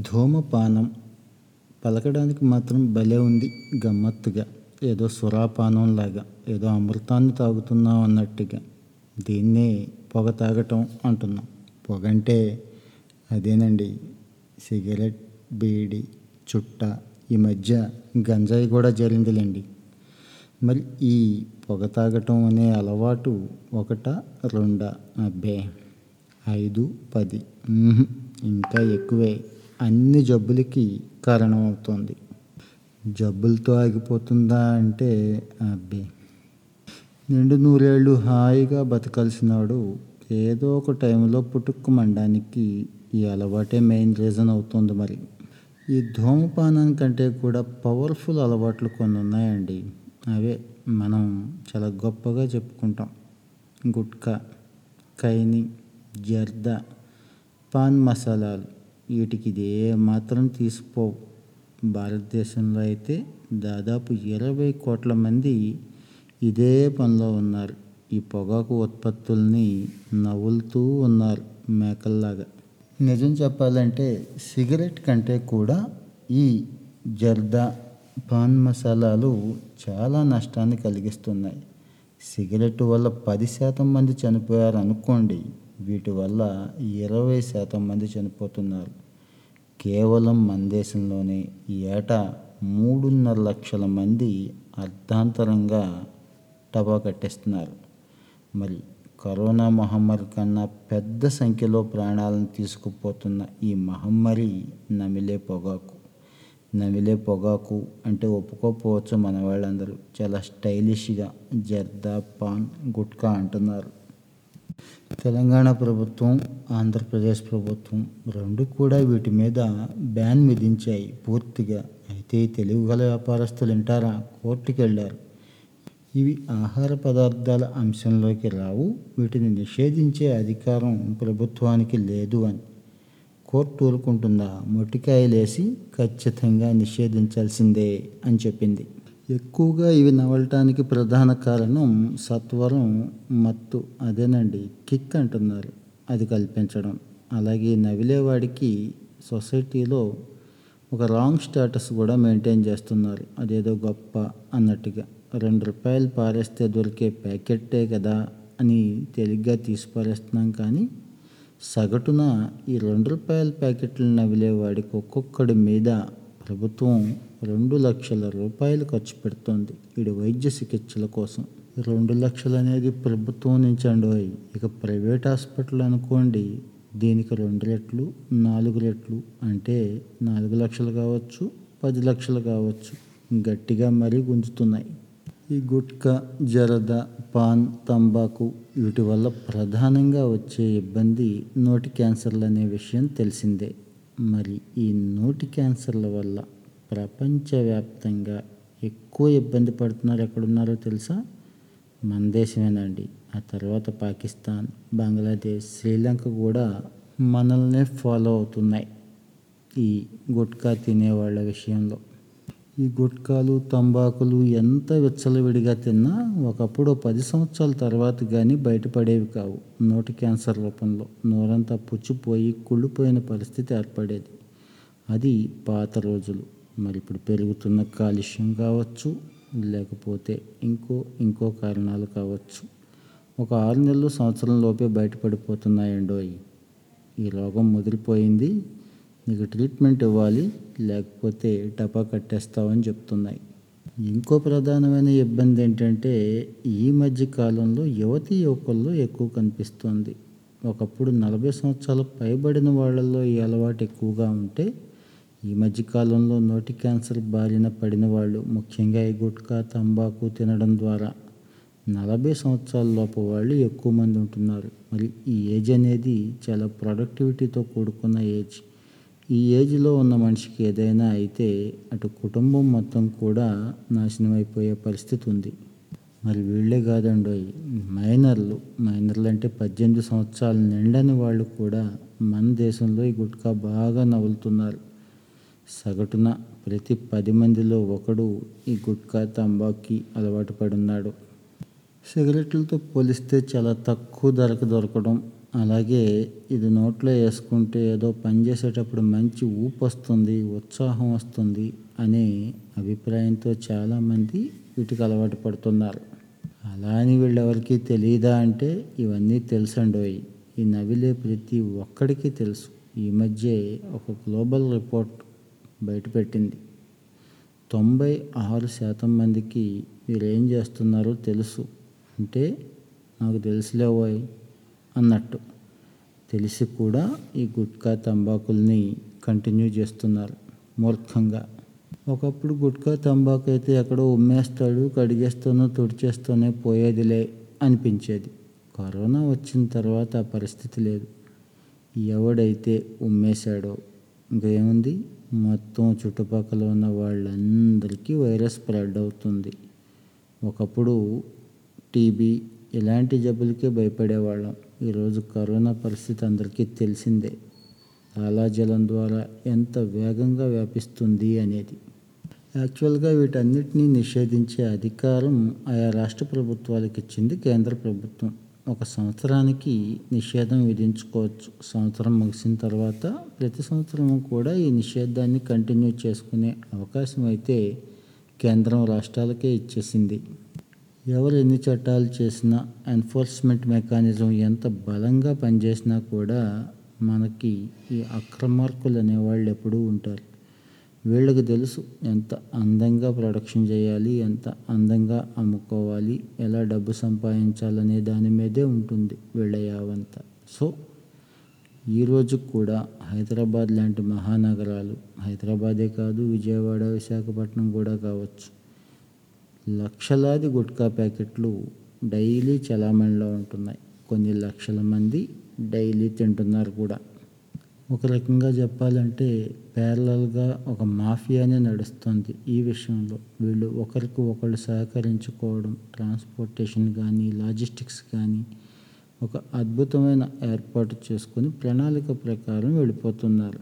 ధూమపానం పలకడానికి మాత్రం భలే ఉంది గమ్మత్తుగా. ఏదో సురాపానంలాగా ఏదో అమృతాన్ని తాగుతున్నాం అన్నట్టుగా. దీన్నే పొగ తాగటం అంటున్నాం. పొగ అంటే అదేనండి సిగరెట్ బీడి చుట్ట ఈ మధ్య గంజాయి కూడా జరిగిందిలేండి. మరి ఈ పొగ తాగటం అనే అలవాటు ఒకట రెండా? అబ్బే ఐదు పది. ఇంకా ఎక్కువే. అన్ని జబ్బులకి కారణమవుతోంది. జబ్బులతో ఆగిపోతుందా అంటే అబ్బే. నిండు నూరేళ్ళు హాయిగా బతకాల్సినాడు ఏదో ఒక టైంలో పుట్టుక్కుమండానికి ఈ అలవాటే మెయిన్ రీజన్ అవుతుంది మరి. ఈ ధూమపానం కంటే కూడా పవర్ఫుల్ అలవాట్లు కొన్ని ఉన్నాయండి. అవే మనం చాలా గొప్పగా చెప్పుకుంటాం. గుట్కా కైని జర్దా పాన్ మసాలాలు. వీటికి ఇది మాత్రం తీసిపోవు భారతదేశంలో అయితే దాదాపు ఇరవై కోట్ల మంది ఇదే పనిలో ఉన్నారు. ఈ పొగాకు ఉత్పత్తుల్ని నవ్వులుతూ ఉన్నారు మేకల్లాగా. నిజం చెప్పాలంటే సిగరెట్ కంటే కూడా ఈ జర్దా పాన్ మసాలాలు చాలా నష్టాన్ని కలిగిస్తున్నాయి. సిగరెట్ వల్ల పది శాతం మంది చనిపోయారు అనుకోండి వీటి వల్ల ఇరవై శాతం మంది చనిపోతున్నారు. కేవలం మన దేశంలోనే ఏటా మూడున్నర లక్షల మంది అర్ధాంతరంగా టబా కట్టేస్తున్నారు. మరి కరోనా మహమ్మారి కన్నా పెద్ద సంఖ్యలో ప్రాణాలను తీసుకుపోతున్న ఈ మహమ్మారి నమిలే పొగాకు. నమిలే పొగాకు అంటే ఒప్పుకోకపోవచ్చు మన వాళ్ళందరూ చాలా స్టైలిష్గా జర్దా పాన్ గుట్కా అంటున్నారు. తెలంగాణ ప్రభుత్వం ఆంధ్రప్రదేశ్ ప్రభుత్వం రెండు కూడా వీటి మీద బ్యాన్ విధించాయి పూర్తిగా. అయితే తెలుగు గల వ్యాపారస్తులు వింటారా? కోర్టుకి వెళ్ళారు. ఇవి ఆహార పదార్థాల అంశంలోకి రావు. వీటిని నిషేధించే అధికారం ప్రభుత్వానికి లేదు అని కోర్టు ఊరుకుంటుందా? మొటికాయలేసి ఖచ్చితంగా నిషేధించాల్సిందే అని చెప్పింది. ఎక్కువగా ఇవి నవలటానికి ప్రధాన కారణం సత్వరం మత్తు. అదేనండి కిక్ అంటున్నారు. అది కల్పించడం. అలాగే నవిలేవాడికి సొసైటీలో ఒక రాంగ్ స్టేటస్ కూడా మెయింటైన్ చేస్తున్నారు. అదేదో గొప్ప అన్నట్టుగా. రెండు రూపాయలు పారేస్తే దొరికే ప్యాకెట్టే కదా అని తేలిగ్గా తీసి పారేస్తున్నాం కానీ సగటున ఈ రెండు రూపాయల ప్యాకెట్లు నవిలేవాడికి ఒక్కొక్కడి మీద ప్రభుత్వం రెండు లక్షల రూపాయలు ఖర్చు పెడుతోంది. ఈడు వైద్య చికిత్సల కోసం. రెండు లక్షలు అనేది ప్రభుత్వం నుంచి అండోయ్ ఇక ప్రైవేట్ హాస్పిటల్ అనుకోండి దీనికి రెండు రెట్లు నాలుగు రెట్లు అంటే నాలుగు లక్షలు కావచ్చు పది లక్షలు కావచ్చు. గట్టిగా మరీ గుంజుతున్నాయి. ఈ గుట్కా జరద పాన్ తంబాకు వీటి వల్ల ప్రధానంగా వచ్చే ఇబ్బంది నోటి క్యాన్సర్లు అనే విషయం తెలిసిందే. మరి ఈ నోటి క్యాన్సర్ల వల్ల ప్రపంచవ్యాప్తంగా ఎక్కువ ఇబ్బంది పడుతున్నారు ఎక్కడున్నారో తెలుసా? మన దేశమేనండి. ఆ తర్వాత పాకిస్తాన్ బంగ్లాదేశ్ శ్రీలంక కూడా మనల్నే ఫాలో అవుతున్నాయి ఈ గుట్కా తినేవాళ్ళ విషయంలో. ఈ గుట్కాలు తంబాకులు ఎంత విచ్చలవిడిగా తిన్నా ఒకప్పుడు పది సంవత్సరాల తర్వాత కానీ బయటపడేవి కావు. నోటి క్యాన్సర్ రూపంలో నోరంతా పుచ్చిపోయి కుళ్ళిపోయిన పరిస్థితి ఏర్పడేది. అది పాత రోజులు. మరి ఇప్పుడు పెరుగుతున్న కాలుష్యం కావచ్చు లేకపోతే ఇంకో ఇంకో కారణాలు కావచ్చు. ఒక ఆరు నెలలు సంవత్సరం లోపే బయటపడిపోతున్నాయండోయ్ ఈ రోగం ముదిరిపోయింది. నీకు ట్రీట్మెంట్ ఇవ్వాలి లేకపోతే టపా కట్టేస్తావని చెప్తున్నాయి. ఇంకో ప్రధానమైన ఇబ్బంది ఏంటంటే ఈ మధ్య కాలంలో యువతి యువకుల్లో ఎక్కువ కనిపిస్తుంది. ఒకప్పుడు నలభై సంవత్సరాల పైబడిన వాళ్ళల్లో ఈ అలవాటు ఎక్కువగా ఉంటే ఈ మధ్యకాలంలో నోటి క్యాన్సర్ బారిన పడిన వాళ్ళు ముఖ్యంగా ఈ గుట్కా తంబాకు తినడం ద్వారా. నలభై సంవత్సరాల లోపు వాళ్ళు ఎక్కువ మంది ఉంటున్నారు. మరి ఈ ఏజ్ అనేది చాలా ప్రొడక్టివిటీతో కూడుకున్న ఏజ్. ఈ ఏజ్లో ఉన్న మనిషికి ఏదైనా అయితే అటు కుటుంబం మొత్తం కూడా నాశనం అయిపోయే పరిస్థితి ఉంది. మరి వీళ్ళే కాదండి మైనర్లు. మైనర్లు అంటే పద్దెనిమిది సంవత్సరాలు నిండని వాళ్ళు కూడా మన దేశంలో ఈ గుట్కా బాగా నవ్వులుతున్నారు. సగటున ప్రతి పది మందిలో ఒకడు ఈ గుట్కా తంబాకి అలవాటు పడున్నాడు. సిగరెట్లతో పోలిస్తే చాలా తక్కువ ధరకు దొరకడం. అలాగే ఇది నోట్లో వేసుకుంటే ఏదో పని చేసేటప్పుడు మంచి ఊపు వస్తుంది ఉత్సాహం వస్తుంది అనే అభిప్రాయంతో చాలామంది వీటికి అలవాటు పడుతున్నారు. అలా అని వీళ్ళెవరికి తెలియదా అంటే ఇవన్నీ తెలుసండోయ్. ఈ నవిలే ప్రతి ఒక్కడికి తెలుసు. ఈ మధ్య ఒక గ్లోబల్ రిపోర్ట్ బయటపెట్టింది. తొంభై ఆరు శాతం మందికి వీరేం చేస్తున్నారో తెలుసు. అంటే నాకు తెలుసులేవోయ్ అన్నట్టు. తెలిసి కూడా ఈ గుట్కా తంబాకుల్ని కంటిన్యూ చేస్తున్నారు మూర్ఖంగా. ఒకప్పుడు గుట్కా తంబాకు అయితే ఎక్కడో ఉమ్మేస్తాడు కడిగేస్తానో తుడిచేస్తూనే పోయేదిలే అనిపించేది. కరోనా వచ్చిన తర్వాత ఆ పరిస్థితి లేదు. ఎవడైతే ఉమ్మేశాడో ఇంకేముంది? మొత్తం చుట్టుపక్కల ఉన్న వాళ్ళందరికీ వైరస్ స్ప్రెడ్ అవుతుంది. ఒకప్పుడు టీబీ ఇలాంటి జబ్బులకే భయపడేవాళ్ళం. ఈరోజు కరోనా పరిస్థితి అందరికీ తెలిసిందే. లాలాజలం ద్వారా ఎంత వేగంగా వ్యాపిస్తుంది అనేది. యాక్చువల్గా వీటన్నిటినీ నిషేధించే అధికారం ఆయా రాష్ట్ర ప్రభుత్వాలకు ఇచ్చింది కేంద్ర ప్రభుత్వం. ఒక సంవత్సరానికి నిషేధం విధించుకోవచ్చు. సంవత్సరం ముగిసిన తర్వాత ప్రతి సంవత్సరం కూడా ఈ నిషేధాన్ని కంటిన్యూ చేసుకునే అవకాశం అయితే కేంద్రం రాష్ట్రాలకే ఇచ్చేసింది. ఎవరు ఎన్ని చట్టాలు చేసినా ఎన్ఫోర్స్మెంట్ మెకానిజం ఎంత బలంగా పనిచేసినా కూడా మనకి ఈ అక్రమార్కులు అనేవాళ్ళు ఎప్పుడూ ఉంటారు. వీళ్ళకి తెలుసు ఎంత అందంగా ప్రొడక్షన్ చేయాలి ఎంత అందంగా అమ్ముకోవాలి ఎలా డబ్బు సంపాదించాలనే దాని మీదే ఉంటుంది వీళ్ళ యావంతా. సో ఈరోజు కూడా హైదరాబాద్ లాంటి మహానగరాలు హైదరాబాదే కాదు విజయవాడ విశాఖపట్నం కూడా కావచ్చు. లక్షలాది గుట్కా ప్యాకెట్లు డైలీ చలామణిలో ఉంటున్నాయి. కొన్ని లక్షల మంది డైలీ తింటున్నారు కూడా. ఒక రకంగా చెప్పాలంటే ప్యారలల్గా ఒక మాఫియానే నడుస్తుంది ఈ విషయంలో. వీళ్ళు ఒకరికి ఒకళ్ళు సహకరించుకోవడం ట్రాన్స్పోర్టేషన్ కానీ లాజిస్టిక్స్ కానీ ఒక అద్భుతమైన ఏర్పాటు చేసుకొని ప్రణాళిక ప్రకారం వెళ్ళిపోతున్నారు.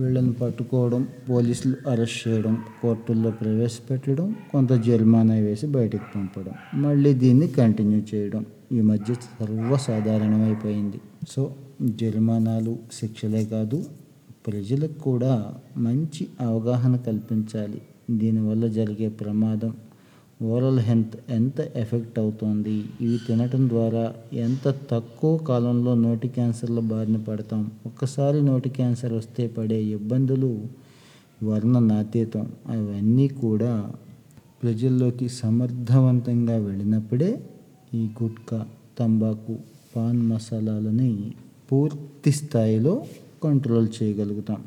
వీళ్ళని పట్టుకోవడం పోలీసులు అరెస్ట్ చేయడం కోర్టుల్లో ప్రవేశపెట్టడం కొంత జరిమానా వేసి బయటకు పంపడం మళ్ళీ దీన్ని కంటిన్యూ చేయడం ఈ మధ్య సర్వసాధారణమైపోయింది. సో జరిమానాలు శిక్షలే కాదు ప్రజలకు కూడా మంచి అవగాహన కల్పించాలి. దీనివల్ల జరిగే ప్రమాదం ఓరల్ హెల్త్ ఎంత ఎఫెక్ట్ అవుతుంది ఇవి తినటం ద్వారా ఎంత తక్కువ కాలంలో నోటి క్యాన్సర్ల బారిన పడతాం ఒక్కసారి నోటి క్యాన్సర్ వస్తే పడే ఇబ్బందులు వర్ణనాతీతం అవన్నీ కూడా ప్రజల్లోకి సమర్థవంతంగా వెళ్ళినప్పుడే ఈ గుట్కా తంబాకు పాన్ మసాలాలని పూర్తి స్థాయిలో కంట్రోల్ చేయగలుగుతాం.